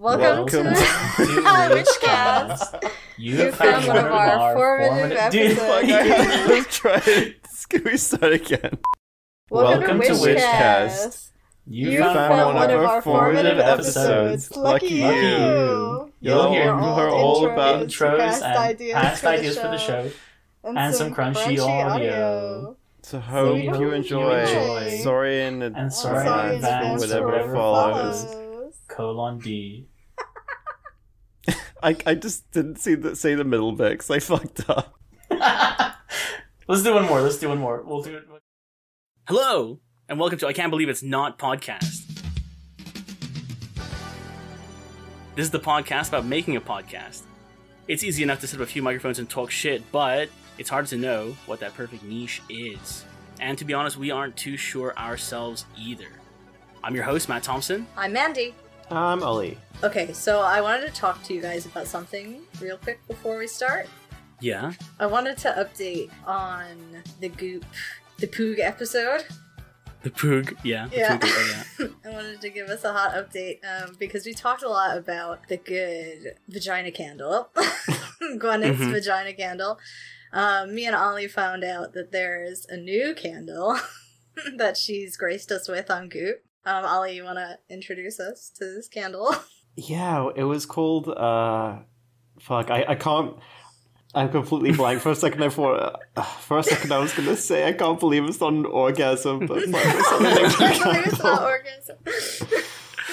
Welcome, Welcome to, to Witchcast. You, You found one of our formative Dude, episodes. Fuck, I had to try it. Can we start again? Welcome to Witchcast. You, You found found one one of our formative episodes. episodes. Lucky Lucky you. you. You'll hear hear her all all about intros past and ideas, past for, ideas the for the show. and, and some some crunchy audio. So hope we you hope you enjoy. enjoy. Sorry in And advance sorry Sorry in in advance advance for whatever whatever follows. follows. Colon D. I, I just didn't see the say the middle bit because I fucked up. Let's do one more. Let's do one more. We'll do it. Hello, and welcome to I Can't Believe It's Not podcast. This is the podcast about making a podcast. It's easy enough to set up a few microphones and talk shit, but it's hard to know what that perfect niche is. And to be honest, we aren't too sure ourselves either. I'm your host, Matt Thompson. I'm Mandy. I'm Ollie. Okay, so I wanted to talk to you guys about something real quick before we start. Yeah. I wanted to update on the Goop, the Poog episode. The Poog. Yeah. The Yeah. Poog, oh, yeah. I wanted to give us a hot update um, because we talked a lot about the good vagina candle, Gwyneth's Mhm. vagina candle. Um, me and Ollie found out that there's a new candle that she's graced us with on Goop. Um, Ollie, you want to introduce us to this candle? Yeah, it was called. uh Fuck, I, I can't. I'm completely blank. For a second, I thought. Uh, for a second, I was gonna say I can't believe it's not an orgasm, but fuck, it's not an I think it's not orgasm. orgasm.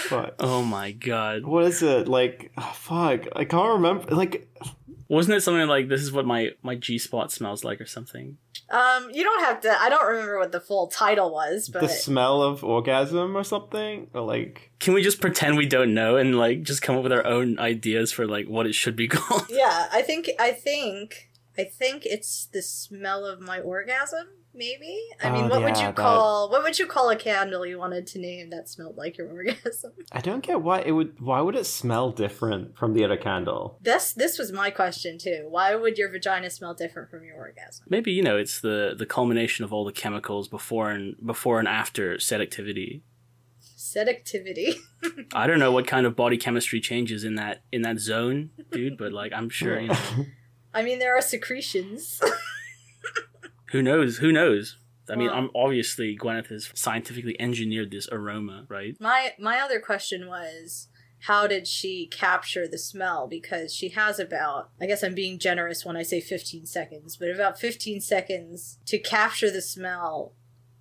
But Oh my god. what is it like? fuck, I can't remember. Like, Wasn't it something like this is what my, my G spot smells like or something? Um, you don't have to. I don't remember what the full title was, but the smell of orgasm or something, or like. Can we just pretend we don't know and like just come up with our own ideas for like what it should be called? yeah, I think I think I think it's the smell of my orgasm. Maybe. I mean, Oh, what would yeah, you that- call what would you call a candle you wanted to name that smelled like your orgasm? I don't get why it would. Why would it smell different from the other candle? This this was my question too. Why would your vagina smell different from your orgasm? Maybe you know it's the the culmination of all the chemicals before and before and after said activity. Said activity. I don't know what kind of body chemistry changes in that in that zone, dude. But like I'm sure you know, I mean, there are secretions. Who knows? Who knows? I mean, Well- I'm obviously Gwyneth has scientifically engineered this aroma, right? My my other question was how did she capture the smell because she has about I guess I'm being generous when I say 15 seconds, but about 15 seconds to capture the smell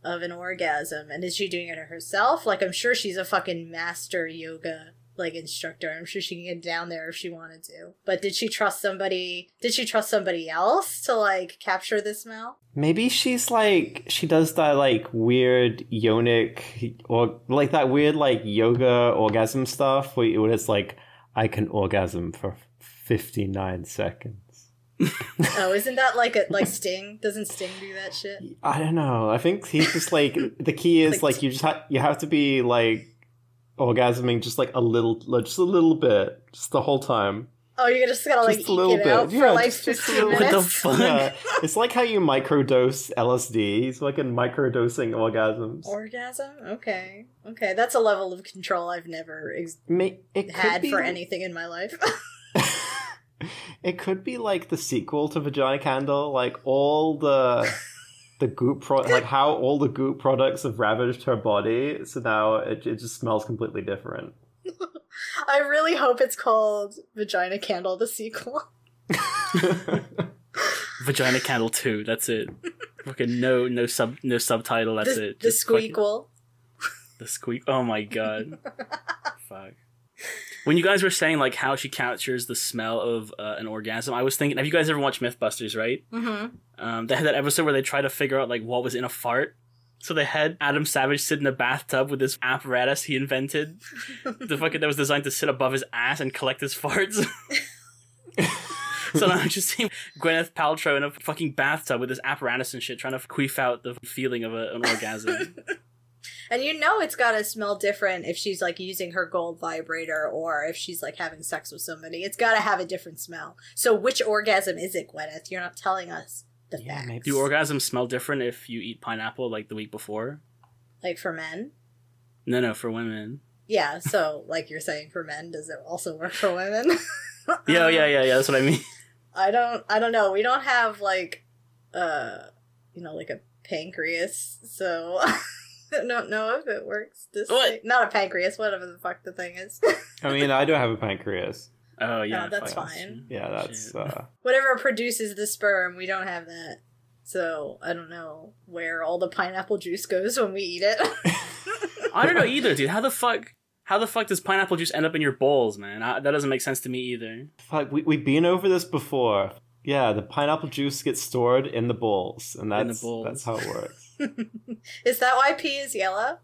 of an orgasm and is she doing it herself? Like I'm sure she's a fucking master yoga like instructor. I'm sure she can get down there if she wanted to. But did she trust somebody did she trust somebody else to like capture the smell? Maybe she's like she does that like weird yonic or like that weird like yoga orgasm stuff where, it's like I can orgasm for fifty nine seconds. oh, isn't that like a like Sting? Doesn't Sting do that shit? I don't know. I think he's just like the key is Like- like you just ha- you have to be like orgasming just like a little like, just a little bit just the whole time. Oh, you're just gonna like Just a little it out bit. for Yeah, like just- just a 15 little- What the minutes. fuck? Yeah, it's like how you microdose LSD. He's fucking microdosing orgasms. Orgasm? Okay. Okay, that's a level of control I've never ex- May- had for anything in my life. it could be like the sequel to Vagina Candle, like all the the goop pro- like how all the goop products have ravaged her body, so now it, it just smells completely different. I really hope it's called Vagina Candle the sequel. Vagina Candle Two. That's it. Fucking no no sub no subtitle. That's the it. the Just fucking- The squeak. Oh my god. Fuck. When you guys were saying like how she captures the smell of uh, an orgasm, I was thinking. Have you guys ever watched MythBusters? Right. Mm-hmm. Um, they had that episode where they try to figure out like what was in a fart. So they had Adam Savage sit in a bathtub with this apparatus he invented. the fucking that was designed to sit above his ass and collect his farts. so now I'm just seeing Gwyneth Paltrow in a fucking bathtub with this apparatus and shit, trying to queef out the feeling of a, an orgasm. And you know it's gotta smell different if she's like using her gold vibrator or if she's like having sex with somebody. It's gotta have a different smell. So which orgasm is it, Gwyneth? You're not telling us the Yeah, facts. maybe- Do orgasms smell different if you eat pineapple like the week before? Like for men? No, no, for women. Yeah, so like you're saying for men, does it also work for women? Yeah, yeah, yeah, yeah. That's what I mean. I don't I don't know. We don't have like uh you know, like a pancreas, so I don't know if it works this What? way. Not a pancreas, whatever the fuck the thing is. I mean, I don't have a pancreas. Oh yeah, that's fuck. fine. Yeah, that's uh, Whatever produces the sperm, we don't have that. So I don't know where all the pineapple juice goes when we eat it. I don't know either, dude. How the fuck? How the fuck does pineapple juice end up in your bowls, man? I, that doesn't make sense to me either. fuck. We we've been over this before. Yeah, the pineapple juice gets stored in the bowls, and In the that's bowls. that's how it works. is that why pea is yellow?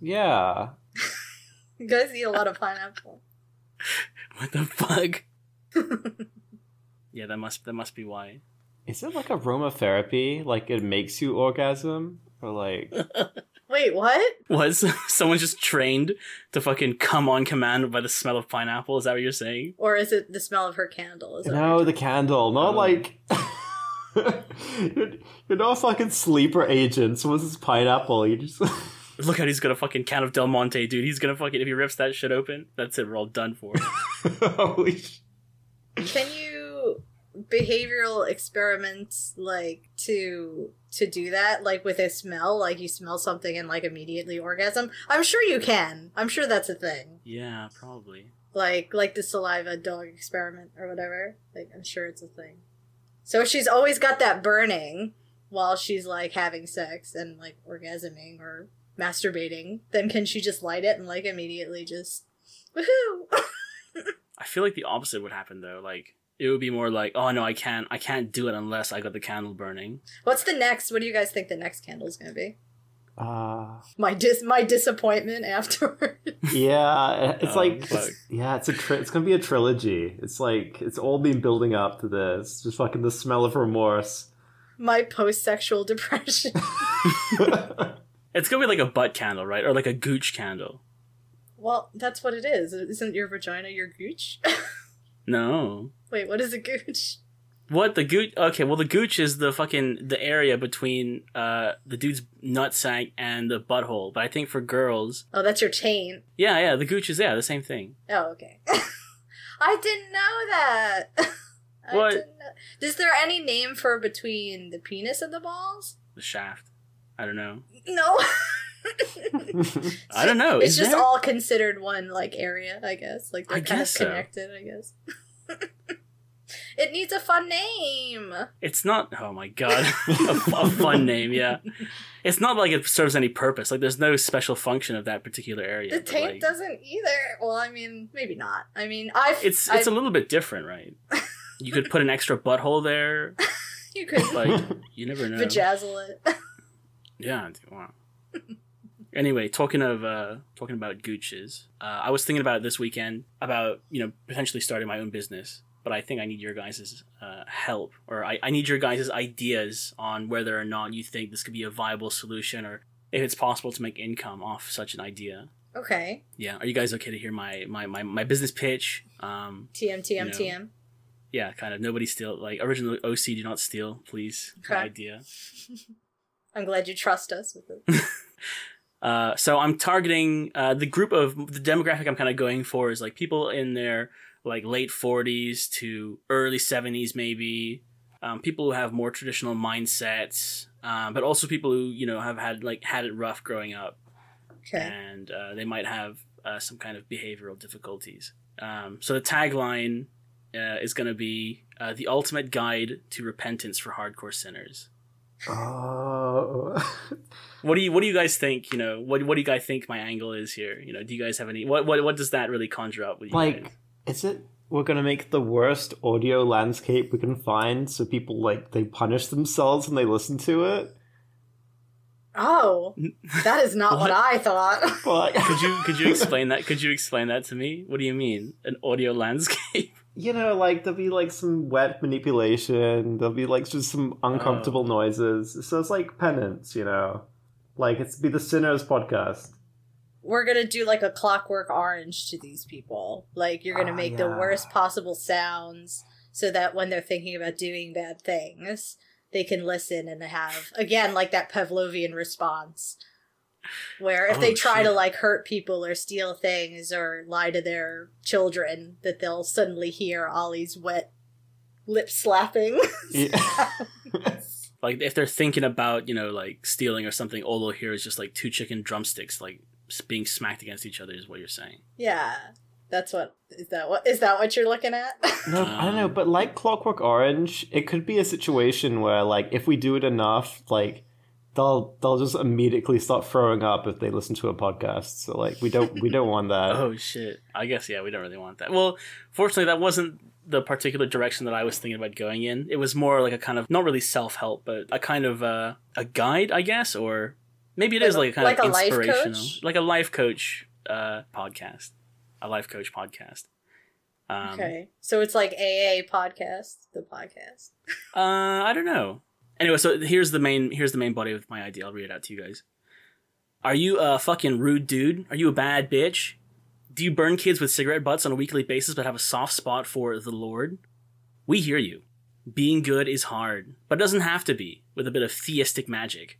yeah, You guys eat a lot of pineapple. What the fuck? yeah, that must that must be why. is it like aromatherapy? Like it makes you orgasm, or like Wait, what? Was someone just trained to fucking come on command by the smell of pineapple? Is that what you're saying? Or is it the smell of her candle? Is no, the candle, not Oh. like. You're, you're not a fucking sleeper agent. So what's this pineapple? You just Look how he's gonna fucking can of Del Monte, dude. He's gonna fucking if he rips that shit open, that's it. We're all done for. holy. sh- Can you behavioral experiments like to to do that like with a smell like you smell something and like immediately orgasm i'm sure you can i'm sure that's a thing yeah, probably. like like the saliva dog experiment or whatever like i'm sure it's a thing so she's always got that burning while she's like having sex and like orgasming or masturbating then can she just light it and like immediately just woohoo I feel like the opposite would happen though. Like it would be more like, oh no, I can't, I can't do it unless I got the candle burning. what's the next what do you guys think the next candle is gonna be Uh, my dis my disappointment afterwards. yeah, it's Oh, like it's, yeah, it's a tri- it's gonna be a trilogy. It's like it's all been building up to this. Just fucking the smell of remorse. my post sexual depression. It's gonna be like a butt candle, right? Or like a gooch candle. well, that's what it is. Isn't your vagina your gooch? No. Wait, what is a gooch? What the gooch? Okay, well the gooch is the fucking the area between uh the dude's nutsack and the butthole. But I think for girls, Oh, that's your taint. yeah, yeah, the gooch is yeah the same thing. Oh, okay. I didn't know that. I What? Didn't know. Is there any name for between the penis and the balls? The shaft. I don't know. No. I don't know. It's Is just there? all considered one like area, I guess. Like they're I kind guess of so. connected, I guess. It needs a fun name. It's not. Oh my god, a, a fun name. Yeah, it's not like it serves any purpose. Like there's no special function of that particular area. The taint like, doesn't either. Well, I mean, maybe not. I mean, I've It's it's I've, a little bit different, right? You could put an extra butthole there. you could Like you never know. vajazzle it. Yeah. Wow. anyway, talking of uh, talking about gooches, uh, I was thinking about this weekend about you know potentially starting my own business, but I think I need your guys' uh, help, or I, I need your guys' ideas on whether or not you think this could be a viable solution, or if it's possible to make income off such an idea. okay. Yeah, are you guys okay to hear my my my, my business pitch? Um, TM TM You know. TM. yeah, kind of nobody steal like original OC. Do not steal, please. Okay. idea. I'm glad you trust us with it. Uh, so I'm targeting uh, the group of the demographic I'm kind of going for is like people in their like late 40s to early 70s maybe, um, people who have more traditional mindsets, um, but also people who you know have had like had it rough growing up Okay. and uh, they might have uh, some kind of behavioral difficulties. Um, so the tagline uh, is going to be uh, the ultimate guide to repentance for hardcore sinners. oh, What do you What do you guys think? You know, what What do you guys think my angle is here? You know, do you guys have any? What What What does that really conjure up with you? like, guys? Is it? We're gonna make the worst audio landscape we can find, so people like they punish themselves when they listen to it. Oh, that is not what, What? I thought. But Could you Could you explain that? Could you explain that to me? What do you mean an audio landscape? you know, like there'll be like some wet manipulation. There'll be like just some uncomfortable oh. noises. So it's like penance, you know. Like it's be the sinners podcast. We're gonna do like a clockwork orange to these people. Like you're gonna Ah, make the worst possible sounds so that when they're thinking about doing bad things, they can listen and have again like that Pavlovian response. where if Oh, they try to like hurt people or steal things or lie to their children, that they'll suddenly hear Ollie's wet lip slapping. Yeah. Like if they're thinking about you know like stealing or something, all they'll hear is just like two chicken drumsticks like s- being smacked against each other. Is what you're saying? yeah, that's what is that what is that what you're looking at? No, I don't know, Um, but like Clockwork Orange, it could be a situation where, like, if we do it enough, like, they'll they'll just immediately start throwing up if they listen to a podcast. So, like, we don't we don't want that. oh shit! I guess yeah, we don't really want that. Well, fortunately, that wasn't the particular direction that I was thinking about going in. It was more like a kind of not really self help, but a kind of uh, a guide, I guess, or maybe it is Like like a- kind like of a inspirational, like a life coach uh, podcast, a life coach podcast. Um, okay, so it's like AA podcast, the podcast. Uh, I don't know. Anyway, so here's the main here's the main body of my idea. I'll read it out to you guys. Are you a fucking rude dude? Are you a bad bitch? Do you burn kids with cigarette butts on a weekly basis but have a soft spot for the Lord? We hear you. Being good is hard, but it doesn't have to be with a bit of theistic magic.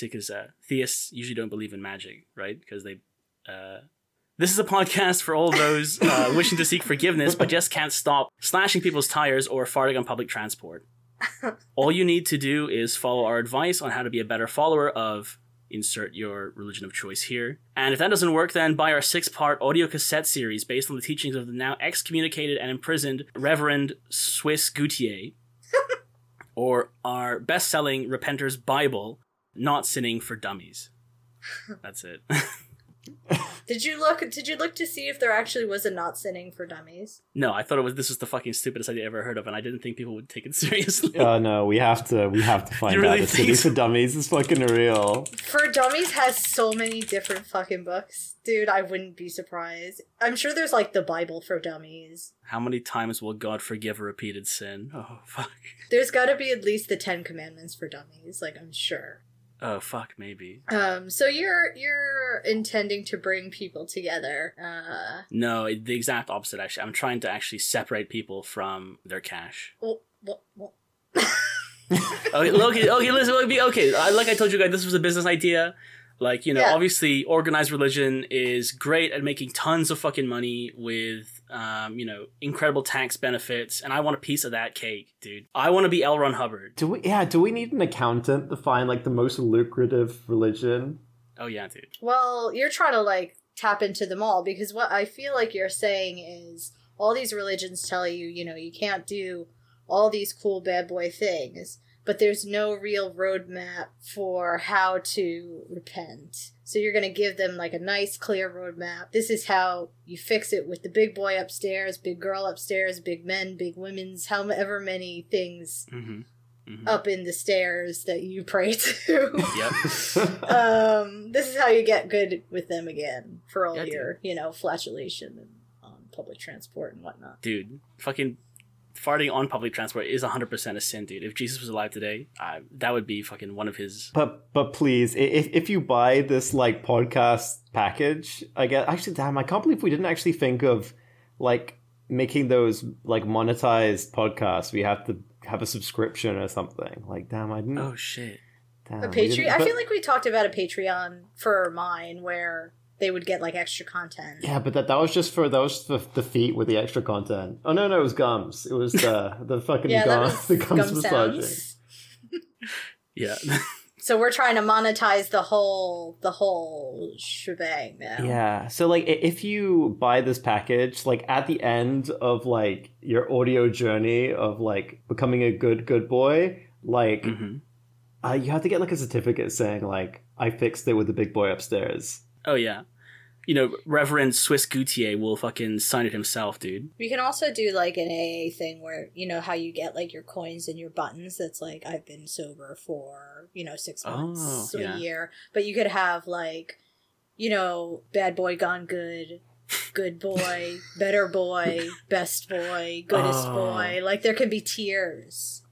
See, because uh, theists usually don't believe in magic, right? Because they. Uh, this is a podcast for all those uh, wishing to seek forgiveness but just can't stop slashing people's tires or farting on public transport. all you need to do is follow our advice on how to be a better follower of insert your religion of choice here. And if that doesn't work, then buy our six part audio cassette series based on the teachings of the now excommunicated and imprisoned Reverend Swiss Goutier, or our best selling Repenter's Bible, Not Sinning for Dummies. That's it. Did you look? Did you look to see if there actually was a not sinning for dummies? no, I thought it was this was the fucking stupidest idea I ever heard of, and I didn't think people would take it seriously. Oh no, we have to we have to find really out. The think City so? for Dummies is fucking real. For Dummies has so many different fucking books. Dude, I wouldn't be surprised. I'm sure there's like the Bible for Dummies. How many times will God forgive a repeated sin? Oh fuck. There's got to be at least the 10 commandments for Dummies, like I'm sure. Oh fuck, maybe. Um so you're you're intending to bring people together. Uh No, the exact opposite. Actually, I'm trying to actually separate people from their cash. well, well, well. Okay, okay, okay. Listen, okay, okay. Like I told you guys, this was a business idea. Like you know, Yeah. obviously, organized religion is great at making tons of fucking money with, um, you know, incredible tax benefits, and I want a piece of that cake, dude. I want to be L. Ron Hubbard. Do we? Yeah. Do we need an accountant to find like the most lucrative religion? Oh yeah, dude. Well, you're trying to like tap into them all because what I feel like you're saying is all these religions tell you, you know, you can't do all these cool bad boy things, but there's no real roadmap for how to repent. So you're going to give them like a nice clear roadmap. This is how you fix it with the big boy upstairs, big girl upstairs, big men, big women's, however many things Mm-hmm. hmm up in the stairs that you pray to. Yep. um, this is how you get good with them again for all Yeah, your, you know, flatulation and on public transport and whatnot. dude. Fucking farting on public transport is 100% a sin, dude. If Jesus was alive today, uh, that would be fucking one of his. But but please, if if you buy this like podcast package, I get actually damn, I can't believe we didn't actually think of like making those like monetized podcasts. We have to have a subscription or something. Like damn, I didn't. Oh shit. damn, A Patreon. didn't- I feel like we talked about a Patreon for mine where they would get like extra content. Yeah, but that that was just for those was the the feet with the extra content. Oh no, no, it was gums. It was the the fucking Yeah, that gum, was the gums gum massaging. sounds. Yeah. So we're trying to monetize the whole the whole shebang now. Yeah. So like if you buy this package, like at the end of like your audio journey of like becoming a good good boy, like hmm uh, you have to get like a certificate saying like I fixed it with the big boy upstairs. Oh yeah. You know, Reverend Swiss Goutier will fucking sign it himself, dude. We can also do like an AA thing where you know how you get like your coins and your buttons. That's like I've been sober for you know six oh, months, Oh, yeah. a year. But you could have like, you know, bad boy gone good, good boy, better boy, best boy, goodest Oh. boy. Like there can be tiers.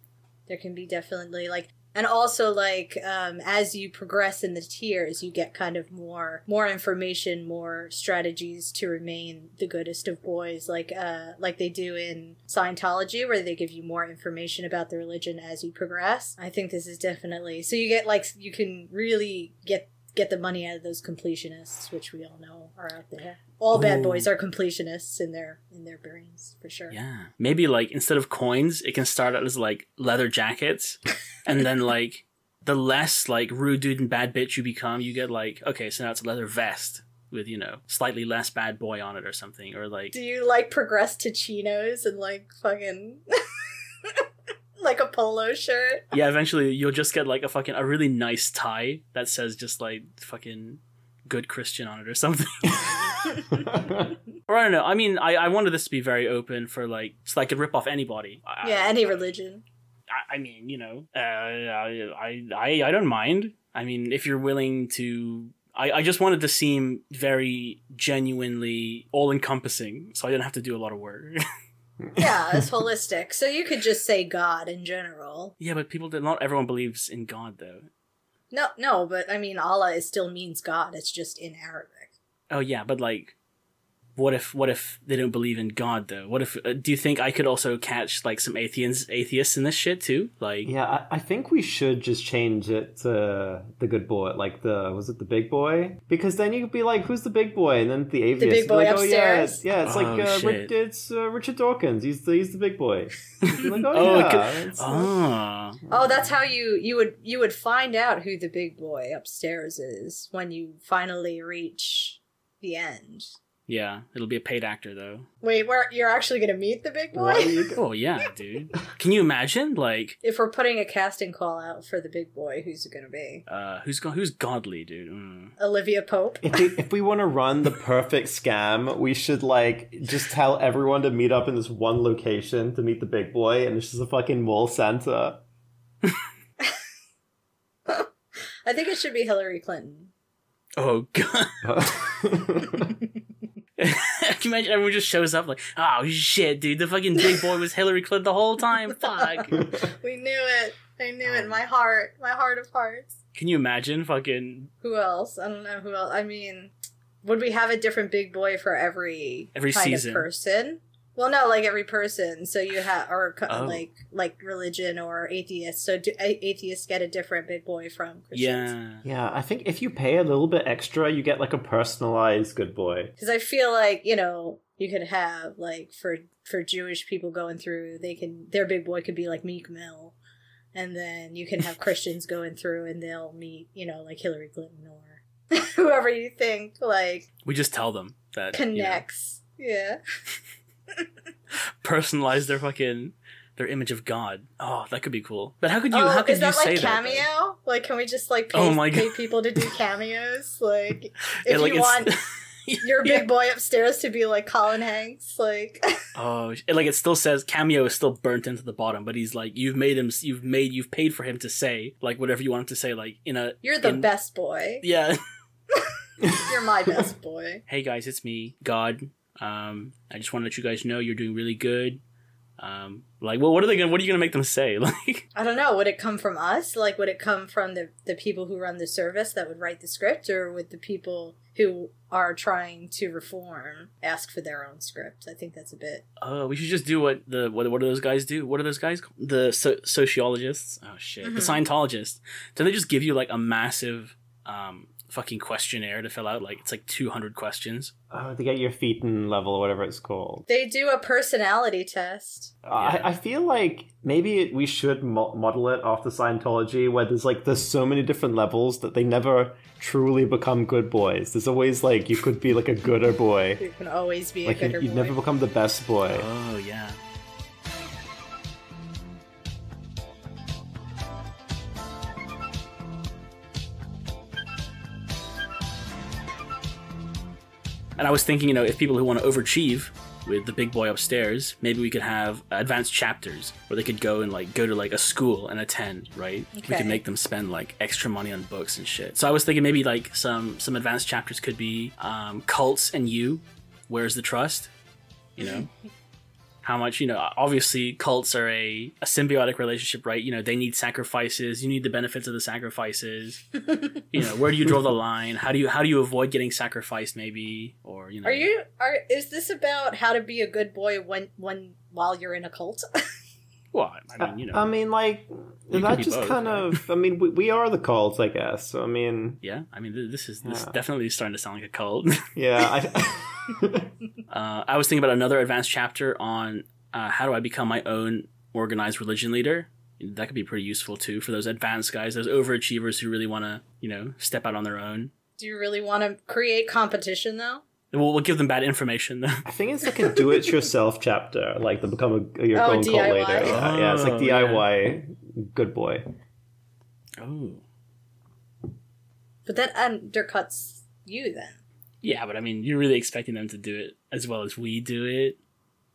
There can be definitely like and also like um, as you progress in the tiers you get kind of more more information more strategies to remain the goodest of boys. Like uh like they do in scientology where they give you more information about the religion as you progress. I think this is definitely so you get like you can really get get the money out of those completionists, which we all know are out there. All bad boys are completionists in their in their brains for sure. Yeah. Maybe like instead of coins, it can start out as like leather jackets, and then like the less like rude dude and bad bitch you become, you get like okay, so now it's a leather vest with you know slightly less bad boy on it or something, or like Do you like progress to chinos and like fucking like a polo shirt? yeah, eventually you'll just get like a fucking a really nice tie that says just like fucking good Christian on it or something. or I don't know. I mean, I, I wanted this to be very open for like so I could rip off anybody. I- Yeah, any religion. I, I mean, you know, uh, I, I I don't mind. I mean, if you're willing to. I, I just wanted to seem very genuinely all encompassing, so I didn't have to do a lot of work. Yeah, it's holistic. So you could just say God in general. yeah, but people, do- not everyone believes in God, though. No, no, but I mean, Allah is still means God. It's just in Arabic. Oh yeah, but like, what if what if they don't believe in God though? What if uh, do you think I could also catch like some atheists atheists in this shit too? Like, Yeah, I, I think we should just change it to the good boy, like the was it the big boy? Because then you could be like, "Who's the big boy?" And then the atheist, the big boy like, oh, yeah, upstairs? it's, yeah, it's Oh, like uh, Ri- shit. it's uh, Richard Dawkins. He's the he's the big boy. Like, oh, Oh, yeah, could- it's, ah, Oh, that's how you you would you would find out who the big boy upstairs is when you finally reach the end. Yeah, it'll be a paid actor though. Wait, where you're actually gonna meet the big boy? you Oh yeah, dude. Can you imagine like If we're putting a casting call out for the big boy, who's it gonna be? uh who's go- who's godly, dude? Mm. Olivia Pope. If we, if we want to run the perfect scam, we should like just tell everyone to meet up in this one location to meet the big boy, and it's just a fucking mall center. I think it should be Hillary Clinton. Oh god. Can you imagine everyone just shows up like, oh shit, dude, the fucking big boy was Hillary Clinton the whole time. Fuck. We knew it. I knew it. Um, My heart. My heart of hearts. Can you imagine fucking Who else? I don't know who else. I mean, would we have a different big boy for every Every kind season. of person? Well, no, like every person. So you have, or Oh. like like religion or atheists. So do atheists get a different big boy from Christians? yeah. yeah, I think if you pay a little bit extra, you get like a personalized good boy. Because I feel like you know you could have like for for Jewish people going through, they can their big boy could be like Meek Mill, and then you can have Christians going through and they'll meet you know like Hillary Clinton or whoever you think like We just tell them that you know, connects. Yeah. personalize their fucking their image of God. Oh, that could be cool. But how could you oh, how could is you that say like that? cameo? like, can we just like oh pay, Oh my pay God. people to do cameos? Like, if Yeah, like you want your Yeah. big boy upstairs to be like Colin Hanks, like, Oh, sh- like it still says cameo is still burnt into the bottom, but he's like you've made him, you've made, you've paid for him to say like whatever you want him to say, like in a you're the in- best boy. Yeah. You're my best boy. hey guys, it's me, God. Um, I just want to let you guys know you're doing really good. Um, like, well, what are they gonna? What are you gonna make them say? Like, I don't know. Would it come from us? Like, would it come from the the people who run the service that would write the script, or would the people who are trying to reform ask for their own script? I think that's a bit. oh, we should just do what the what, what do those guys do? What are those guys? called? The so- sociologists? Oh shit, the Mhm. Scientologists. Don't they just give you like a massive um fucking questionnaire to fill out? Like it's like two hundred questions. Oh, to get your feet in level or whatever it's called. They do a personality test. Uh, I, I feel like maybe it, we should mo- model it after Scientology, where there's like there's so many different levels that they never truly become good boys. There's always like you could be like a gooder boy, You can always be like you, gooder you'd boy. never become the best boy. Oh yeah. And I was thinking, you know, if people who want to overachieve with the big boy upstairs, maybe we could have advanced chapters where they could go and like go to like a school and attend, right? We could make them spend like extra money on books and shit. So I was thinking maybe like some some advanced chapters could be um, cults and you. Where's the trust? You know, how much you know obviously cults are a, a symbiotic relationship right you know they need sacrifices you need the benefits of the sacrifices you know where do you draw the line how do you how do you avoid getting sacrificed maybe or you know Are you are is this about how to be a good boy when when while you're in a cult? Well, I mean, you know, I mean, like that just both, kind right? of. I mean, we, we are the cult, I guess. So I mean, yeah. I mean, this is this is Yeah. definitely starting to sound like a cult. yeah. I, uh, I was thinking about another advanced chapter on uh, how do I become my own organized religion leader. That could be pretty useful too for those advanced guys, those overachievers who really want to, you know, step out on their own. Do you really want to create competition though? We'll, we'll give them bad information though. I think it's like a do-it-yourself chapter, like to become a your Oh, own cult DIY. leader. Yeah, yeah, it's like Oh, yeah. DIY. Good boy. oh, But that undercuts you then. Yeah, but I mean, you're really expecting them to do it as well as we do it.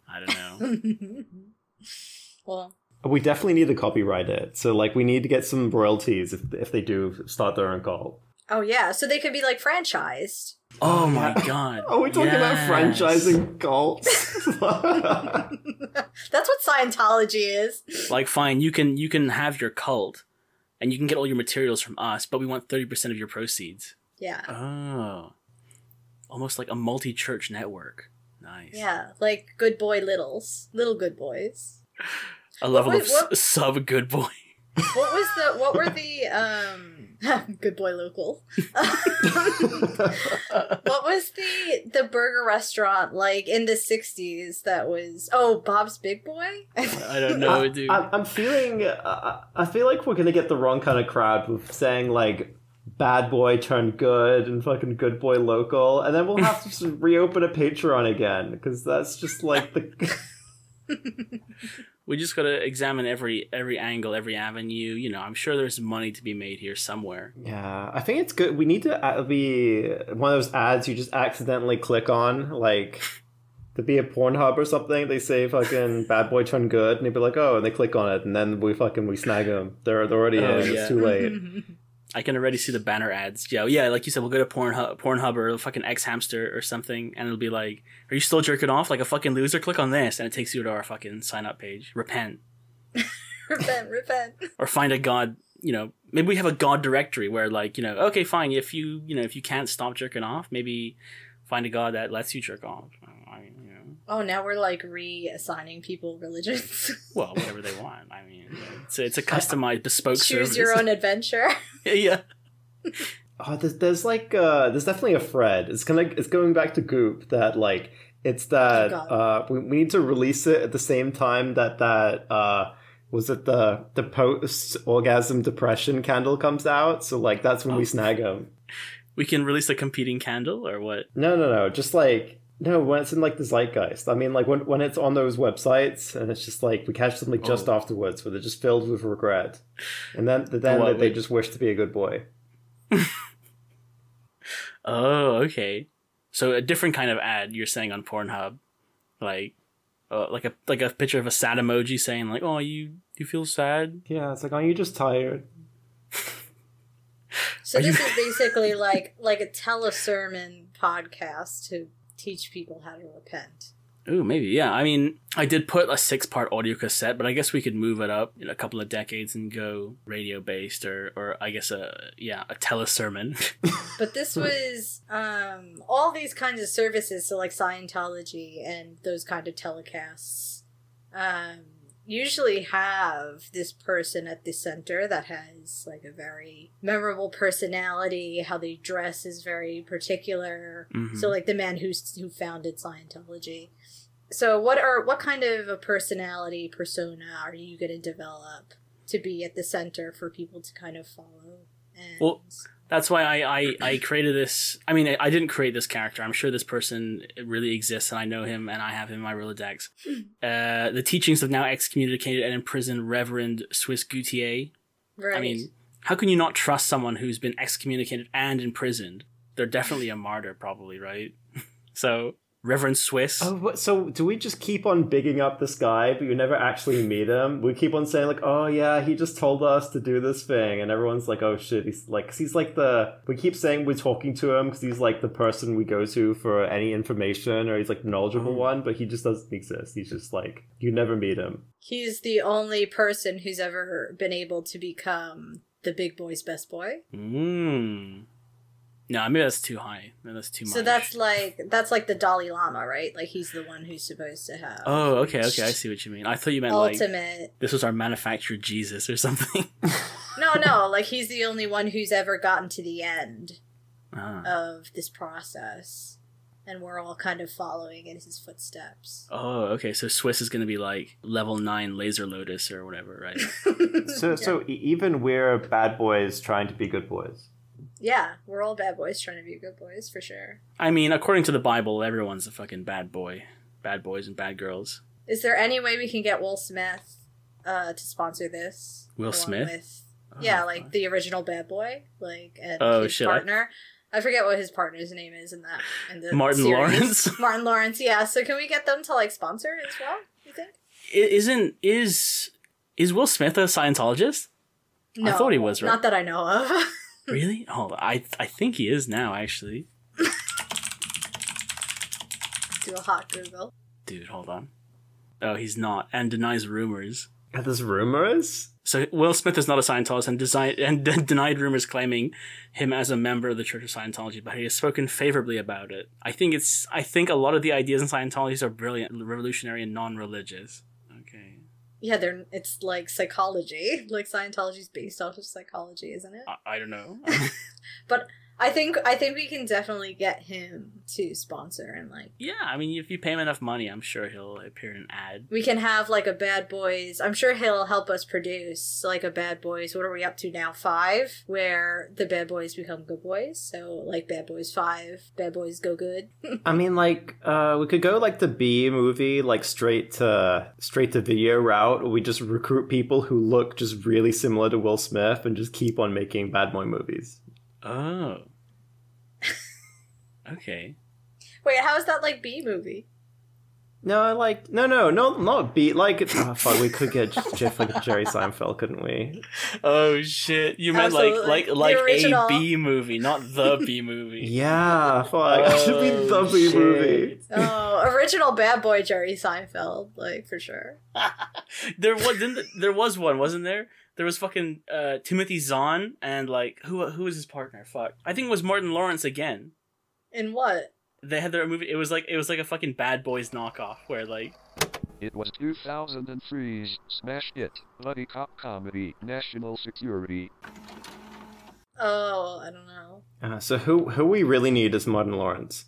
I don't know. well, We definitely need to copyright it. So like, we need to get some royalties if if they do start their own cult. oh yeah, so they could be like franchised. oh my god! Are we talking Yes. about franchising cults? That's what Scientology is. Like, fine, you can you can have your cult, and you can get all your materials from us, but we want thirty percent of your proceeds. Yeah. Oh, almost like a multi-church network. Nice. Yeah, like good boy littles, little good boys. A level What of what- sub good boy. What was the what were the um good boy local? what was the the burger restaurant like in the 60s that was oh, Bob's Big Boy? I don't know, dude. I, I'm feeling. Uh, I feel like we're gonna get the wrong kind of crowd with saying like bad boy turned good and fucking good boy local, and then we'll have to reopen a Patreon again because that's just like the. we just gotta examine every every angle, every avenue. You know, I'm sure there's money to be made here somewhere. Yeah, I think it's good. We need to be one of those ads you just accidentally click on, like to be a Pornhub or something. They say fucking bad boy turned good, and they'd be like, oh, and they click on it, and then we fucking we snag them. They're they're already Oh, in. yeah. It's too late. I can already see the banner ads. Yeah, yeah, like you said, we'll go to Pornhub, Pornhub or fucking X Hamster or something, and it'll be like, "Are you still jerking off like a fucking loser? Click on this," and it takes you to our fucking sign up page. Repent repent, repent. or find a god. You know, maybe we have a god directory where, like, you know, okay, fine. If you, you know, if you can't stop jerking off, maybe find a god that lets you jerk off. I mean, you know, Oh, now we're like reassigning people religions. well, whatever they want. I mean, it's a, it's a customized, bespoke Choose service. your own adventure. yeah. Oh, there's, there's like uh, there's definitely a Fred. It's gonna it's going back to Goop that like it's that Oh, uh, we, we need to release it at the same time that that uh, was it the the post orgasm depression candle comes out. So like that's when Oh. we snag them. We can release a competing candle or what? No, no, no. Just like no, when it's in like the zeitgeist. I mean, like when when it's on those websites and it's just like we catch them like just Oh. afterwards, where they're just filled with regret, and then then What, they like- just wish to be a good boy. Oh, okay. So a different kind of ad you're saying on Pornhub, like, uh, like a like a picture of a sad emoji saying like, "Oh, you you feel sad." Yeah, it's like, are you just tired? So Are this you- is basically like like a telesermon podcast to teach people how to repent. Ooh, maybe yeah. I mean, I did put a six part audio cassette, but I guess we could move it up in a couple of decades and go radio based, or or I guess a yeah a telesermon. But this was um all these kinds of services, so like Scientology and those kind of telecasts, um, usually have this person at the center that has like a very memorable personality. How they dress is very particular. Mhm. So like the man who's who founded Scientology. So what are what kind of a personality persona are you going to develop to be at the center for people to kind of follow? And Well, That's why I, I, I created this. I mean, I, I didn't create this character. I'm sure this person really exists, and I know him, and I have him in my Rolodex. Uh, the teachings of now excommunicated and imprisoned Reverend Swiss Gutier. right. I mean, how can you not trust someone who's been excommunicated and imprisoned? They're definitely a martyr, probably, right? so, Reverend Swiss. Oh, so do we just keep on bigging up this guy, but you never actually meet him? We keep on saying like, "Oh yeah, he just told us to do this thing," and everyone's like, "Oh shit!" He's like, 'cause he's like the. We keep saying we're talking to him because he's like the person we go to for any information, or he's like the knowledgeable Oh. one, but he just doesn't exist. He's just like you never meet him. He's the only person who's ever been able to become the big boy's best boy. Mm. No, maybe that's too high. Maybe that's too much. So that's like that's like the Dalai Lama, right? Like he's the one who's supposed to have. Oh, okay, okay. I see what you mean. I thought you meant like ultimate. this was our manufactured Jesus or something. No, no, like he's the only one who's ever gotten to the end ah. of this process, and we're all kind of following in his footsteps. Oh, okay. So Swiss is going to be like level nine laser lotus or whatever, right? So, Yeah. so e- even we're bad boys trying to be good boys. Yeah, we're all bad boys trying to be good boys for sure. I mean, according to the Bible, everyone's a fucking bad boy, bad boys and bad girls. Is there any way we can get Will Smith uh, to sponsor this? Will Smith? With, yeah, Oh, like the original bad boy, like and Oh, his shit, I- partner. I... forget what his partner's name is in that. In the Martin series. Lawrence? Martin Lawrence. Yeah. So can we get them to like sponsor as well? You think? Isn't is is Will Smith a Scientologist? No, I thought he was, right? Not that I know of. Hmm. Really? Oh, I I think he is now. Actually, Do a hot Google. dude, hold on. Oh, he's not, and denies rumors. Yeah, there's rumors. So Will Smith is not a Scientologist and, design- and denied rumors claiming him as a member of the Church of Scientology, but he has spoken favorably about it. I think it's I think a lot of the ideas in Scientology are brilliant, revolutionary, and non-religious. Yeah, they're it's like psychology. Like Scientology's based off of psychology, isn't it? I, I don't know. I think I think we can definitely get him to sponsor and like yeah, I mean, if you pay him enough money, I'm sure he'll appear in an ad. we can have like a bad boys i'm sure he'll help us produce like a bad boys what are we up to now five where the bad boys become good boys so like bad boys five bad boys go good I mean, like, uh, we could go like the B movie, like straight to straight to video route, we just recruit people who look just really similar to Will Smith and just keep on making bad boy movies. Oh, okay. wait how is that like b movie No, like, no, no, no, not B. Like, oh, fuck, we could get Jeff like Jerry Seinfeld, couldn't we? Oh shit! You meant Absolutely. like like like a B movie, not the B movie. Yeah, fuck, oh, it should be the Oh, B shit. movie. oh original bad boy jerry seinfeld like for sure there was didn't, there was one, wasn't there? There was fucking uh, Timothy Zahn and like who who was his partner? Fuck, I think it was Martin Lawrence again. in what They had their movie. It was like it was like a fucking Bad Boys knockoff where like It was 2003's smash hit, buddy cop comedy, National Security. oh i don't know Uh, so who who we really need is Martin Lawrence.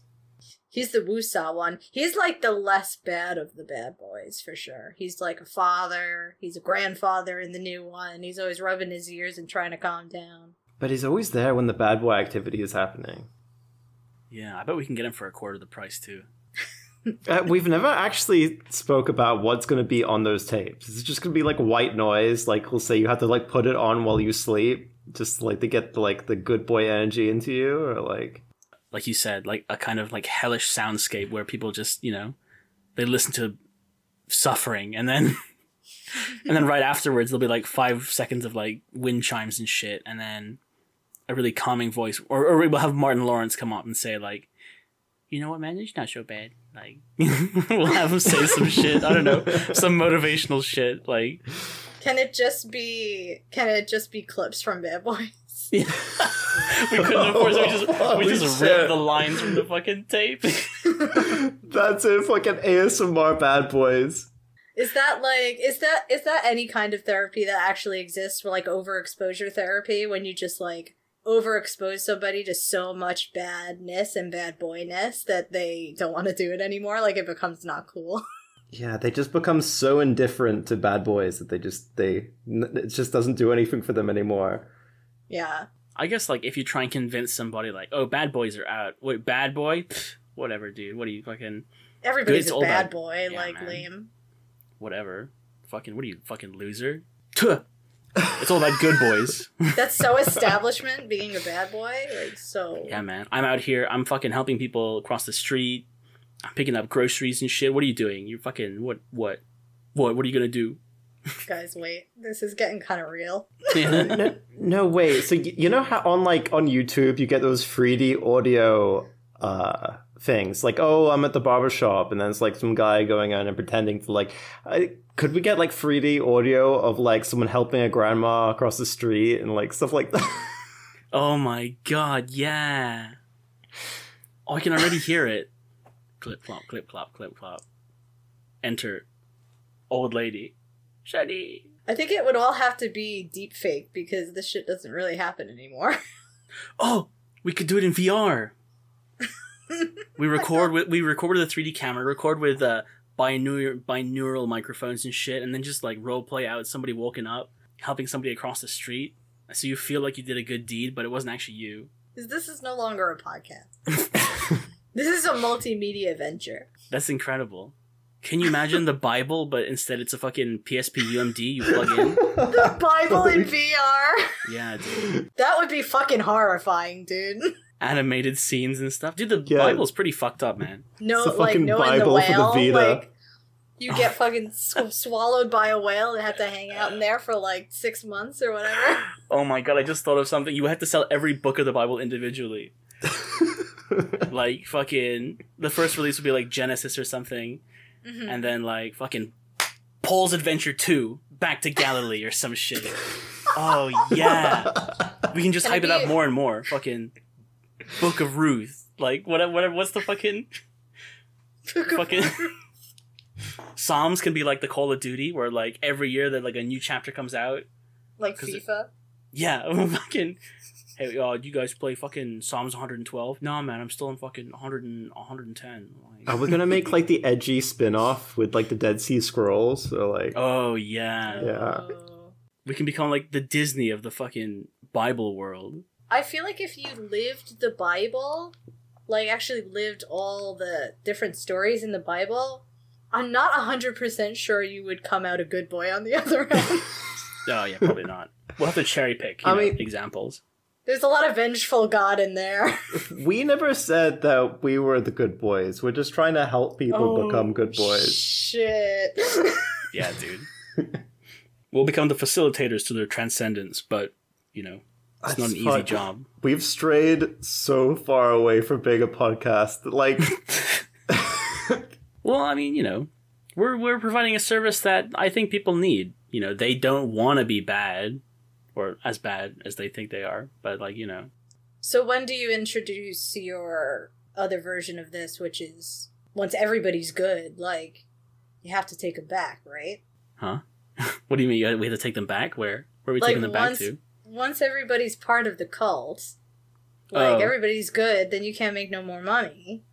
He's the Wusa one. He's like the less bad of the bad boys for sure. He's like a father. He's a grandfather in the new one. He's always rubbing his ears and trying to calm down. But he's always there when the bad boy activity is happening. yeah, I bet we can get him for a quarter of the price too. Uh, we've never actually spoke about what's going to be on those tapes. Is it just going to be like white noise? Like we'll say you have to like put it on while you sleep, just like to get the, like the good boy energy into you, or like Like you said, like a kind of like hellish soundscape where people just you know they listen to suffering and then and then right afterwards there'll be like five seconds of like wind chimes and shit and then a really calming voice or, or we'll have martin lawrence come up and say like you know what man? It's not so bad. Like we'll have him say some shit. I don't know. Some motivational shit like Can it just be? Can it just be clips from Bad Boys? we couldn't of course we just we just shit. ripped the lines from the fucking tape that's it. Fucking ASMR bad boys. Is that like? Is that is that any kind of therapy that actually exists? For like overexposure therapy, when you just like overexpose somebody to so much badness and bad boyness that they don't want to do it anymore. Like it becomes not cool. Yeah, they just become so indifferent to bad boys that they just they it just doesn't do anything for them anymore. Yeah. I guess like if you try and convince somebody like, oh, bad boys are out. Wait, bad boy? Pfft, whatever, dude. What are you fucking Everybody's a all bad boy, yeah, like man. Liam. whatever? Fucking what are you fucking loser? Tuh. It's all about good boys. That's so establishment being a bad boy. Like so yeah, man. I'm out here. I'm fucking helping people across the street. I'm picking up groceries and shit. What are you doing? You're fucking what? What? What? What are you gonna do? guys, wait. This is getting kind of real. no, no, wait. So y- you know how on like on YouTube you get those 3D audio uh things like oh I'm at the barber shop and then it's like some guy going on and pretending to like I, could we get like 3D audio of like someone helping a grandma across the street and like stuff like that? Oh my god, yeah. Oh, I can already hear it. Clip clop, clip clop, clip clop. Enter. Old lady. Shady. I think it would all have to be deep fake because this shit doesn't really happen anymore. Oh, we could do it in VR. we record with we record with a 3D camera, record with uh binaural binaural microphones and shit, and then just like role play out somebody walking up, helping somebody across the street. So you feel like you did a good deed, but it wasn't actually you. this is no longer a podcast. this is a multimedia venture. That's incredible. Can you imagine the Bible, but instead it's a fucking PSP UMD you plug in? The Bible in VR. Yeah, dude. That would be fucking horrifying, dude. Animated scenes and stuff. Dude, the Yeah. Bible's pretty fucked up, man. No, It's the like fucking knowing the Bible for the whale, Vita. like you get fucking sw- swallowed by a whale and have to hang out in there for like six months or whatever. Oh my god, I just thought of something. You have to sell every book of the Bible individually. like fucking the first release would be like Genesis or something, Mhm. and then like fucking Paul's Adventure Two, Back to Galilee or some shit. Oh yeah, we can just hype it up more and more. Fucking Book of Ruth, like whatever. whatever what's the fucking fucking Psalms can be like the Call of Duty, where like every year that like a new chapter comes out. like 'Cause it- FIFA. Yeah, fucking. Hey, uh, do you guys play fucking Psalms 112? No, man, I'm still in fucking 100 and 110. Like, Are we gonna make like the edgy spin-off with like the Dead Sea Scrolls? So like oh yeah. Yeah. We can become like the Disney of the fucking Bible world. I feel like if you lived the Bible, like actually lived all the different stories in the Bible, I'm not 100% sure you would come out a good boy on the other end. Oh yeah, probably not. We'll have to cherry pick. You I know, mean- examples. There's a lot of vengeful God in there. we never said that we were the good boys. We're just trying to help people Oh, become good boys. Shit. Yeah, dude. we'll become the facilitators to their transcendence, but you know, it's not an easy fun. job. We've strayed so far away from being a podcast. that, Like Well, I mean, you know, we're we're providing a service that I think people need. You know, they don't want to be bad or as bad as they think they are, but like, you know, so when do you introduce your other version of this, which is once everybody's good, like you have to take them back, right? Huh? what do you mean you- we have to take them back? Where where are we Like, taking them back to? Once everybody's part of the cult, like Oh. everybody's good, then you can't make no more money.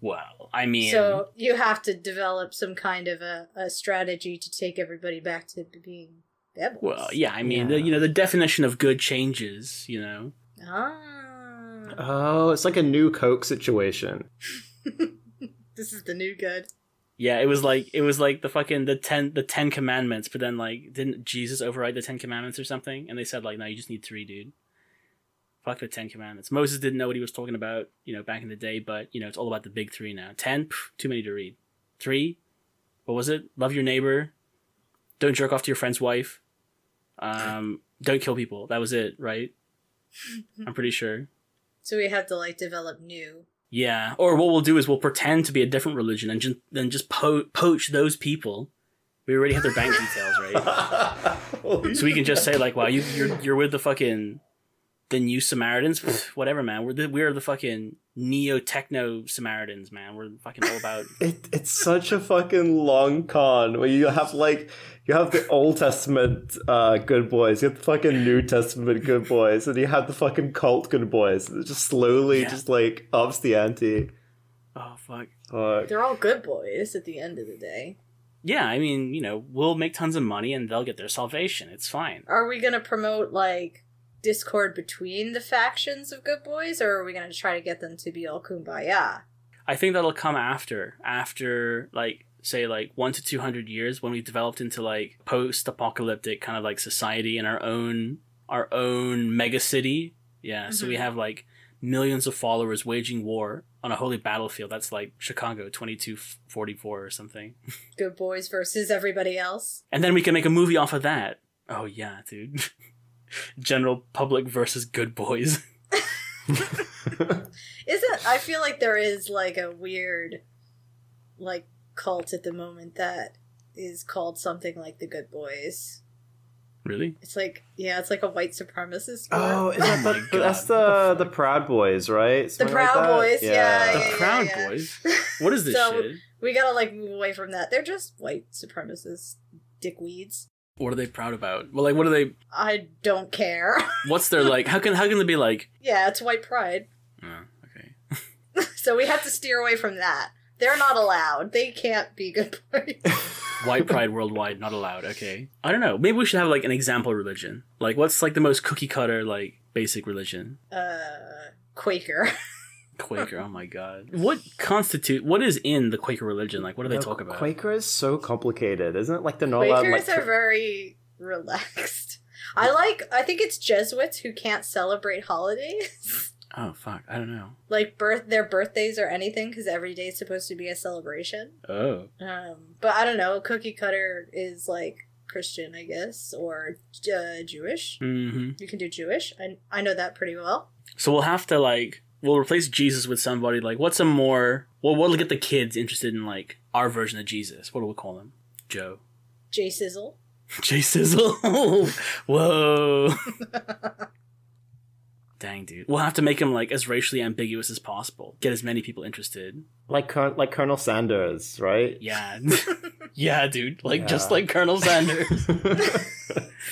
Well, I mean, So you have to develop some kind of a, a strategy to take everybody back to being bad boys. well, yeah, I mean, Yeah. The, you know, the definition of good changes. You know, Ah. Oh, it's like a new Coke situation. this is the new good. yeah, it was like it was like the fucking the ten the Ten Commandments, but then like didn't Jesus override the Ten Commandments or something? And they said like, no, you just need three, dude. Fuck the Ten Commandments. Moses didn't know what he was talking about, you know, back in the day, but you know, it's all about the big three now. Ten, Pff, too many to read. Three, what was it? Love your neighbor. Don't jerk off to your friend's wife. Um, don't kill people. That was it, right? I'm pretty sure. So we have to like develop new. Yeah. Or what we'll do is we'll pretend to be a different religion and just then just po- poach those people. We already have their bank details, right? So we can just say like, "Wow, you you're you're with the fucking the new Samaritans, Pff, whatever, man. We're the we're the fucking neo techno Samaritans, man. We're fucking all about It, it's such a fucking long con where you have like you have the Old Testament uh, good boys, you have the fucking New Testament good boys, and you have the fucking cult good boys. It just slowly Yeah. just like ups the ante. oh fuck. Fuck. They're all good boys at the end of the day. Yeah, I mean, you know, we'll make tons of money and they'll get their salvation. It's fine. Are we gonna promote like discord between the factions of good boys, or are we gonna try to get them to be all kumbaya? I think that'll come after, after like say like one to two hundred years when we've developed into like post-apocalyptic kind of like society in our own our own mega city. Yeah, so we Mhm. have like millions of followers waging war on a holy battlefield. That's like Chicago twenty two forty four or something. Good boys versus everybody else. And then we can make a movie off of that. Oh yeah, dude. General public versus good boys. Isn't I feel like there is like a weird like cult at the moment that is called something like the good boys. Really? It's like yeah, it's like a white supremacist. Oh, is that oh my the, God, that's the the the Proud Boys, right? the Something like Proud that? Boys? Yeah, The yeah, Proud yeah. Boys? What is this So- shit? We gotta like move away from that. They're just white supremacist dickweeds. What are they proud about? Well, like, what are they? I don't care. What's their like? How can how can they be like? yeah, it's white pride. Oh, okay. So we have to steer away from that. They're not allowed. They can't be good boys. White pride worldwide not allowed. Okay. I don't know. Maybe we should have like an example religion. Like, what's like the most cookie cutter like basic religion? uh, Quaker. Quaker. oh my god. What constitute? What is in the Quaker religion? Like, what do they No, talk about? Quaker is so complicated, isn't it? Like they're not allowed. Quakers Like, are very relaxed. I like. I think it's Jesuits who can't celebrate holidays, Oh fuck. I don't know. like birth their birthdays or anything, because every day is supposed to be a celebration. Oh. Um, but I don't know. Cookie cutter is like Christian, I guess, or uh, Jewish. hmm You can do Jewish. I I know that pretty well. So we'll have to like we'll replace Jesus with somebody like what's a more well what'll get the kids interested in like our version of Jesus. What do we call him? Joe. Jay Sizzle. Jay Sizzle. Whoa. Dang, dude. We'll have to make him like as racially ambiguous as possible. Get as many people interested. like Col- like Colonel Sanders, right? Yeah. yeah, dude. Like just like Colonel Sanders.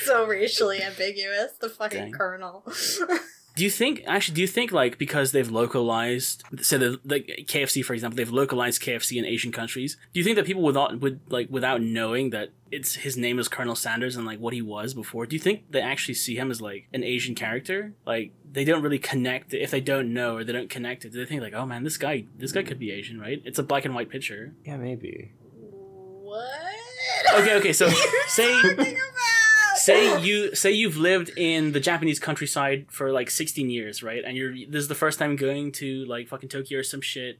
so racially ambiguous. The fucking Dang. colonel. Do you think actually? Do you think like because they've localized, say the like KFC for example, they've localized KFC in Asian countries? Do you think that people without would like without knowing that it's his name is Colonel Sanders and like what he was before? Do you think they actually see him as like an Asian character? Like they don't really connect if they don't know or they don't connect it. Do they think like, oh man, this guy, this guy could be Asian, right? It's a black and white picture. yeah, maybe. what? Okay, okay, so say Think about- say you say you've lived in the Japanese countryside for like 16 years, right? And you're this is the first time going to like fucking Tokyo or some shit,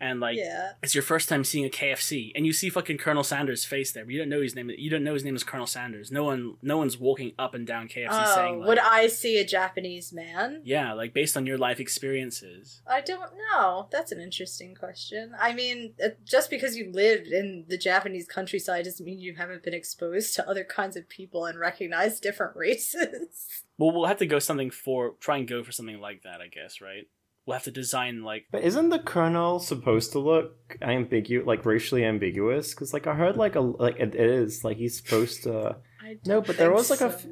and like yeah. it's your first time seeing a KFC, and you see fucking Colonel Sanders' face there, but you don't know his name. You don't know his name is Colonel Sanders. No one, no one's walking up and down KFC Oh, saying like, would I see a Japanese man? yeah, like based on your life experiences. I don't know. That's an interesting question. I mean, uh, just because you lived in the Japanese countryside doesn't mean you haven't been exposed to other kinds of people and recognized different races. Well, we'll have to go something for try and go for something like that, I guess, right? We'll have to design like But isn't the Colonel supposed to look ambiguous, like racially ambiguous? Because like I heard like a like it is like he's supposed to. I No, but there was, like, a f-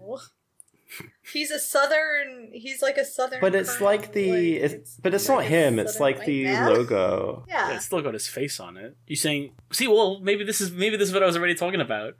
He's a southern. He's like a southern. But it's colonel, like the like, it's, but it's like not a him. It's like the man. logo. Yeah. it's still got his face on it. You saying? See, well, maybe this is maybe this is what I was already talking about.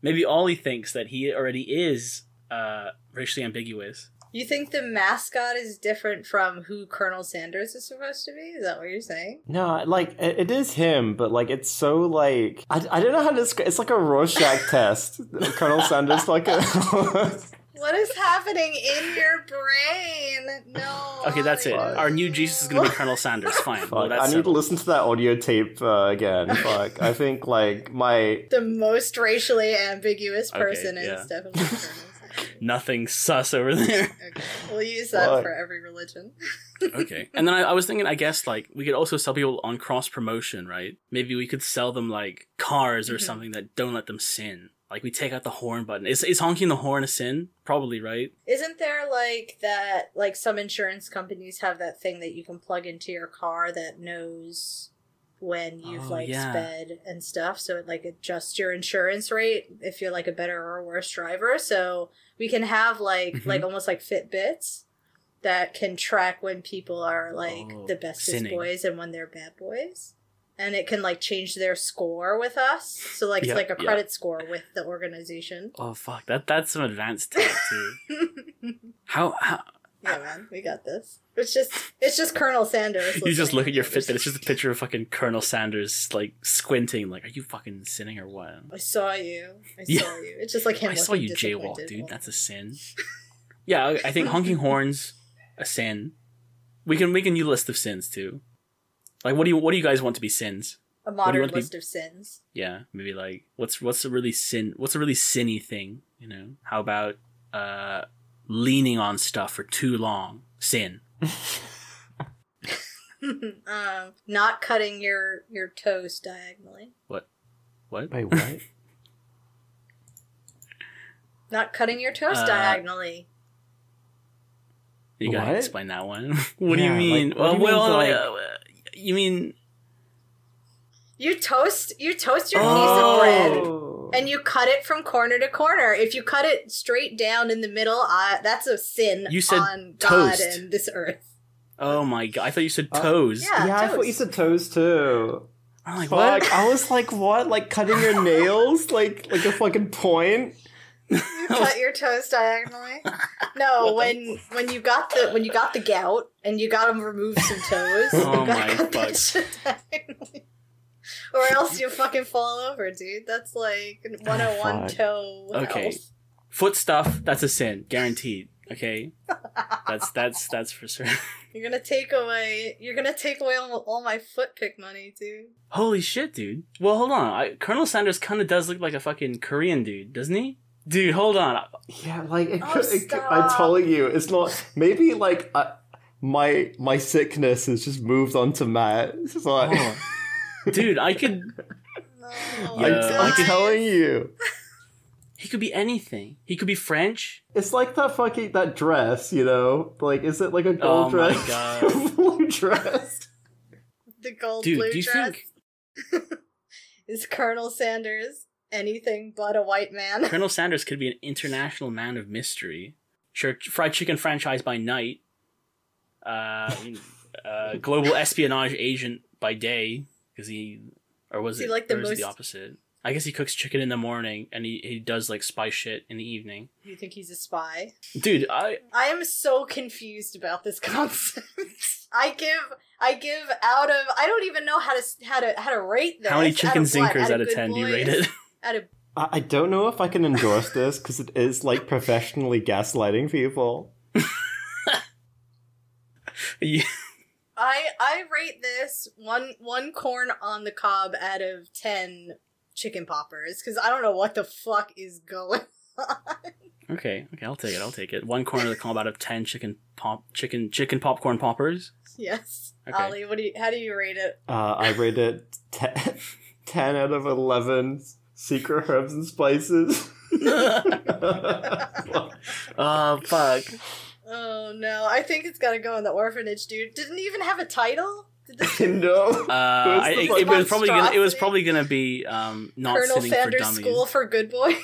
Maybe Ollie thinks that he already is uh, racially ambiguous. You think the mascot is different from who Colonel Sanders is supposed to be? Is that what you're saying? No, like it, it is him, but like it's so like I, I don't know how to describe. It's like a Rorschach test. Colonel Sanders like a. What is happening in your brain? No. Okay, that's it. Ollie. Our new Jesus is going to be Colonel Sanders. Fine. well, that's I need to listen to that audio tape uh, again. Fuck, I think like my The most racially ambiguous Okay, person yeah. is definitely Colonel Sanders. Nothing sus over there. Okay, we'll use that Fuck. for every religion. okay. And then I, I was thinking, I guess, like, we could also sell people on cross promotion, right? Maybe we could sell them, like, cars or Mhm. something that don't let them sin. Like, we take out the horn button. Is, is honking the horn a sin? Probably, right? Isn't there like that? Like some insurance companies have that thing that you can plug into your car that knows when you've Oh, like yeah. sped and stuff, so it like adjusts your insurance rate if you're like a better or worse driver. So we can have like Mhm. like almost like Fitbits that can track when people are like Oh, the bestest sinning. boys and when they're bad boys. And it can like change their score with us. So like Yeah, it's like a credit score with the organization. Oh, fuck. That That's some advanced tech, too. How, how Yeah, man, we got this. It's just it's just Colonel Sanders. you just look at your. Fitbit, it's just a picture of fucking Colonel Sanders, like, squinting, like, are you fucking sinning or what? I saw you. I Yeah. saw you. It's just like him. I saw you jaywalk, dude. That's a sin. yeah, I- think honking horns a sin. We can make a new list of sins too. Like, what do you what do you guys want to be sins? a modern to be- list of sins. Yeah, maybe like what's what's a really sin? What's a really sinny thing? You know, how about uh leaning on stuff for too long? Sin. um, not cutting your your toes diagonally. What? What? Wait what? Not cutting your toast Uh, diagonally. You gotta What? explain that one. what do you mean? like, what do you well, mean, well, like- uh, you mean You toast you toast your piece of bread Oh. And you cut it from corner to corner. If you cut it straight down in the middle, uh, that's a sin You said on God and this earth. Oh my god! I thought you said Uh, toes. yeah. yeah, I thought you said toes too. I'm like, Fuck, what? I was like, what? Like cutting your nails, like like a fucking point. You cut your toes diagonally. No, when when you got the when you got the gout and you got to remove some toes, Oh you gotta my cut that fuck. Shit diagonally. Or else you fucking fall over, dude. That's like 101 Fuck. toe. Okay. health. Foot stuff. That's a sin, guaranteed. Okay, that's that's that's for sure. You're gonna take away. You're gonna take away all, all my foot pick money, dude. Holy shit, dude. Well, hold on. I, Colonel Sanders kind of does look like a fucking Korean dude, doesn't he? Dude, hold on. Yeah, like it, Oh, it. I'm telling you, it's not. Maybe like uh, my my sickness has just moved on to Matt. It's like, Oh. Dude, I could. No, Yeah, I'm, I'm telling you, He could be anything. He could be French. it's like that fucking that dress. You know, like is it like a gold Oh my dress? God. blue dress. The gold Dude, blue do you dress think is Colonel Sanders anything but a white man. Colonel Sanders could be an international man of mystery? Sure, fried chicken franchise by night. Uh, uh, global espionage agent by day, because he, or was he it like the or is it the most- opposite? I guess he cooks chicken in the morning and he, he does like spy shit in the evening. You think he's a spy? Dude, I I am so confused about this concept. I give I give out of I don't even know how to how to how to rate this. how many chicken of what? Zingers out of Good ten do you rate it? Out of I, I don't know if I can endorse this because it is like professionally gaslighting people. Yeah. I I rate this one one corn on the cob out of ten chicken poppers because I don't know what the fuck is going. on. okay, okay, I'll take it. I'll take it. One corn of the cob out of ten chicken pop chicken chicken popcorn poppers. yes, Okay. Ollie, what do you? How do you rate it? Uh, I rate it te- 10 out of 11 secret herbs and spices. oh fuck. Oh no, I think it's gotta go in the orphanage, dude. Didn't even have a title. Did no. Uh, I, it, it was probably gonna, it was probably gonna be um not Colonel sitting for Sanders dummies. School for Good Boys?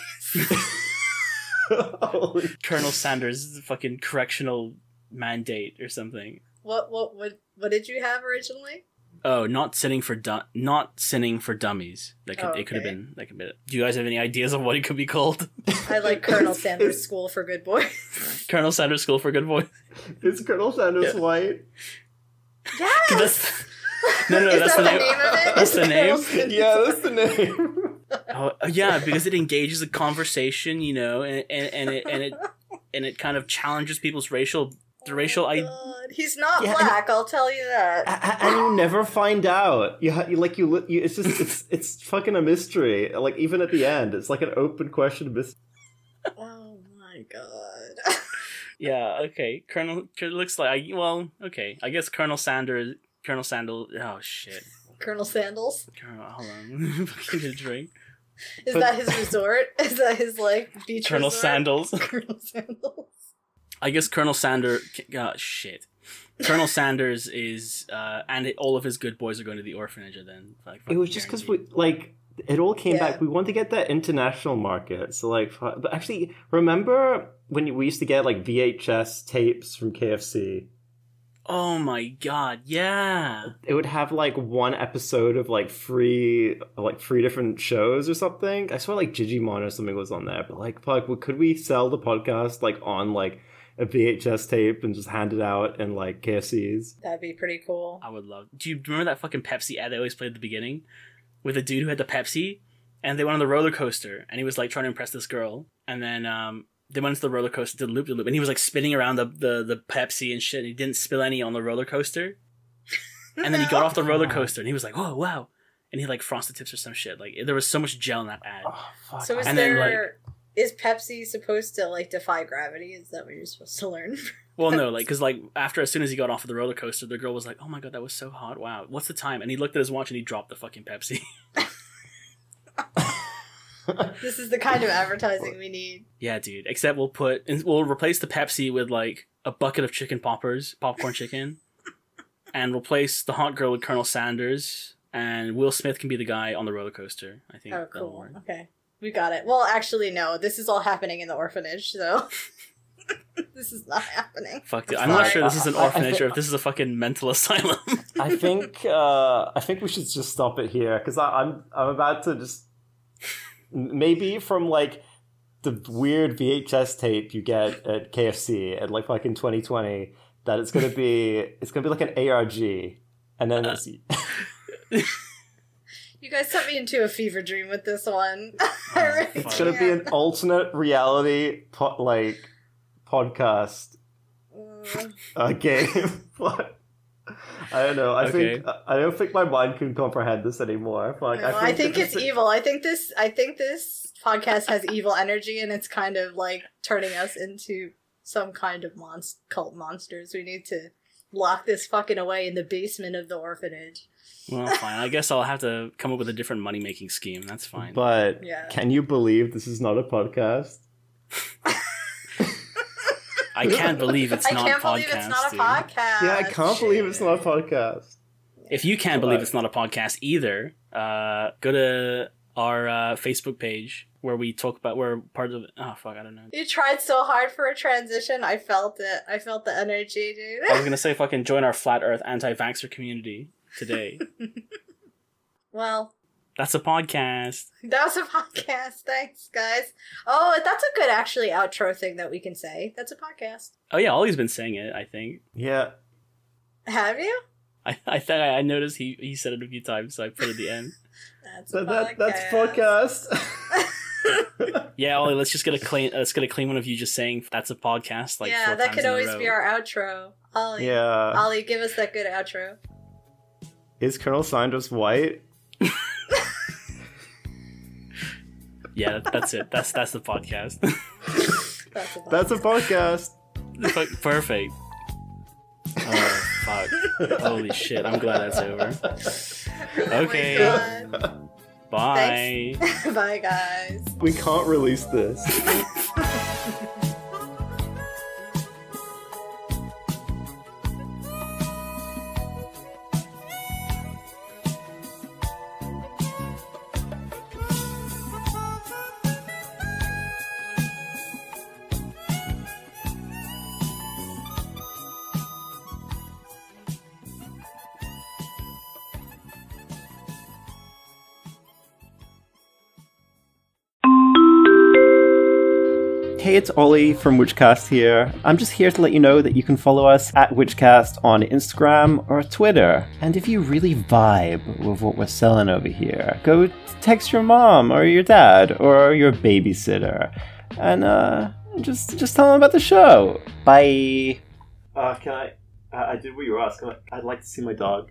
Colonel Sanders fucking correctional mandate or something. what what what what did you have originally? Oh, not sitting for du- not sinning for dummies. That could Oh, it could have okay. been that could be. Do you guys have any ideas of what it could be called? I like Colonel Sanders School for Good Boys. Colonel Sanders School for Good Boys. Is Colonel Sanders Yeah. white? yes. That's no, no, Is that's that the the name. name of it? That's the name? Sanders- Yeah, that's the name. Oh, uh, yeah, because it engages a conversation, you know, and and, and it and it and it kind of challenges people's racial the racial Oh, I God. He's not Yeah, and- black. I'll tell you that. A- a- and you never find out. You, you like you, li- you. It's just it's it's fucking a mystery. Like even at the end, it's like an open question mystery. Oh my god. Yeah, okay. Colonel looks like well, okay. I guess Colonel Sanders Colonel Sandal oh shit. Colonel Sandals. Colonel hold on. Fucking drink. Is But- that his resort? Is that his like beach Colonel resort? Sandals. Colonel Sandals. I guess Colonel Sanders oh shit. Colonel Sanders is uh and it, all of his good boys are going to the orphanage then. Like, It was just because we like it all came Yeah. back. We want to get that international market. So like, but actually, remember when we used to get like VHS tapes from KFC? Oh my god, yeah. It would have like one episode of like free, like three different shows or something. I swear like Gigi Digimon or something was on there. But like, fuck, could we sell the podcast like on like a VHS tape and just hand it out in like KFCs? That'd be pretty cool. I would love. Do you remember that fucking Pepsi ad they always played at the beginning, with a dude who had the Pepsi, and they went on the roller coaster, and he was like trying to impress this girl, and then um they went into the roller coaster, did loop the loop, and he was like spinning around the, the the Pepsi and shit, and he didn't spill any on the roller coaster, and then he got off the roller coaster, and he was like, oh wow, and he like frosted tips or some shit. Like there was so much gel in that ad. Oh fuck! So is And then, there is Pepsi supposed to like defy gravity? Is that what you're supposed to learn? Well, no, like because like after as soon as he got off of the roller coaster, the girl was like, "Oh my god, that was so hot! Wow, what's the time?" And he looked at his watch and he dropped the fucking Pepsi. This is the kind of advertising we need. Yeah, dude. Except we'll put and we'll replace the Pepsi with like a bucket of chicken poppers, popcorn chicken, and replace the hot girl with Colonel Sanders. And Will Smith can be the guy on the roller coaster. I think. Oh, cool. Okay, we got it. Well, actually, no. This is all happening in the orphanage, so this is not happening. Fuck, dude. I'm I'm not sure this is an I- I orphanage thi- or if this is a fucking mental asylum. I think uh, I think we should just stop it here because I'm I'm about to just maybe from like the weird VHS tape you get at KFC at like fucking 2020 that it's gonna be it's gonna be like an ARG and then it's, You guys sent me into a fever dream with this one. I really it's gonna be an alternate reality po- like podcast Mm. uh, game. But I don't know. I think I don't think my mind can comprehend this anymore. Like, No, I think that it's this- evil. I think this. I think this podcast has evil energy, and it's kind of like turning us into some kind of monst- cult monsters. We need to lock this fucking away in the basement of the orphanage. well, fine. I guess I'll have to come up with a different money making scheme. That's fine. But Yeah. can you believe this is not a podcast? I can't believe it's I not can't podcast. believe it's not a dude. podcast. yeah, I can't believe it's not a podcast. If you can't believe it's not a podcast either, uh, go to our uh, Facebook page where we talk about we're part of. Oh fuck, I don't know. You tried so hard for a transition. I felt it. I felt the energy, dude. I was gonna say fucking join our flat Earth anti-vaxxer community today. well, That's a podcast. that was a podcast. Thanks, guys. Oh, that's a good actually outro thing that we can say. That's a podcast. Oh yeah, Ollie's been saying it. I think. Yeah. Have you? I I think I noticed he he said it a few times, so I put it at the end. That's a That, that, that's podcast. podcast. Yeah, Ollie, let's just get a clean. Uh, let's get a clean one of you just saying that's a podcast. Like yeah, that could always be our outro. Ollie, yeah. Ollie, give us that good outro. Is Colonel Sanders white? Yeah, that, that's it. That's that's the podcast. That's a That's a podcast. Perfect. Oh fuck! Holy shit! I'm glad that's over. Oh Okay. my God. Bye. Bye, guys. We can't release this. it's Ollie from Witchcast here. I'm just here to let you know that you can follow us at Witchcast on Instagram or Twitter. And if you really vibe with what we're selling over here, go text your mom or your dad or your babysitter, and uh, just just tell them about the show. Bye. Uh, can I? I did what you were asking. I'd like to see my dog.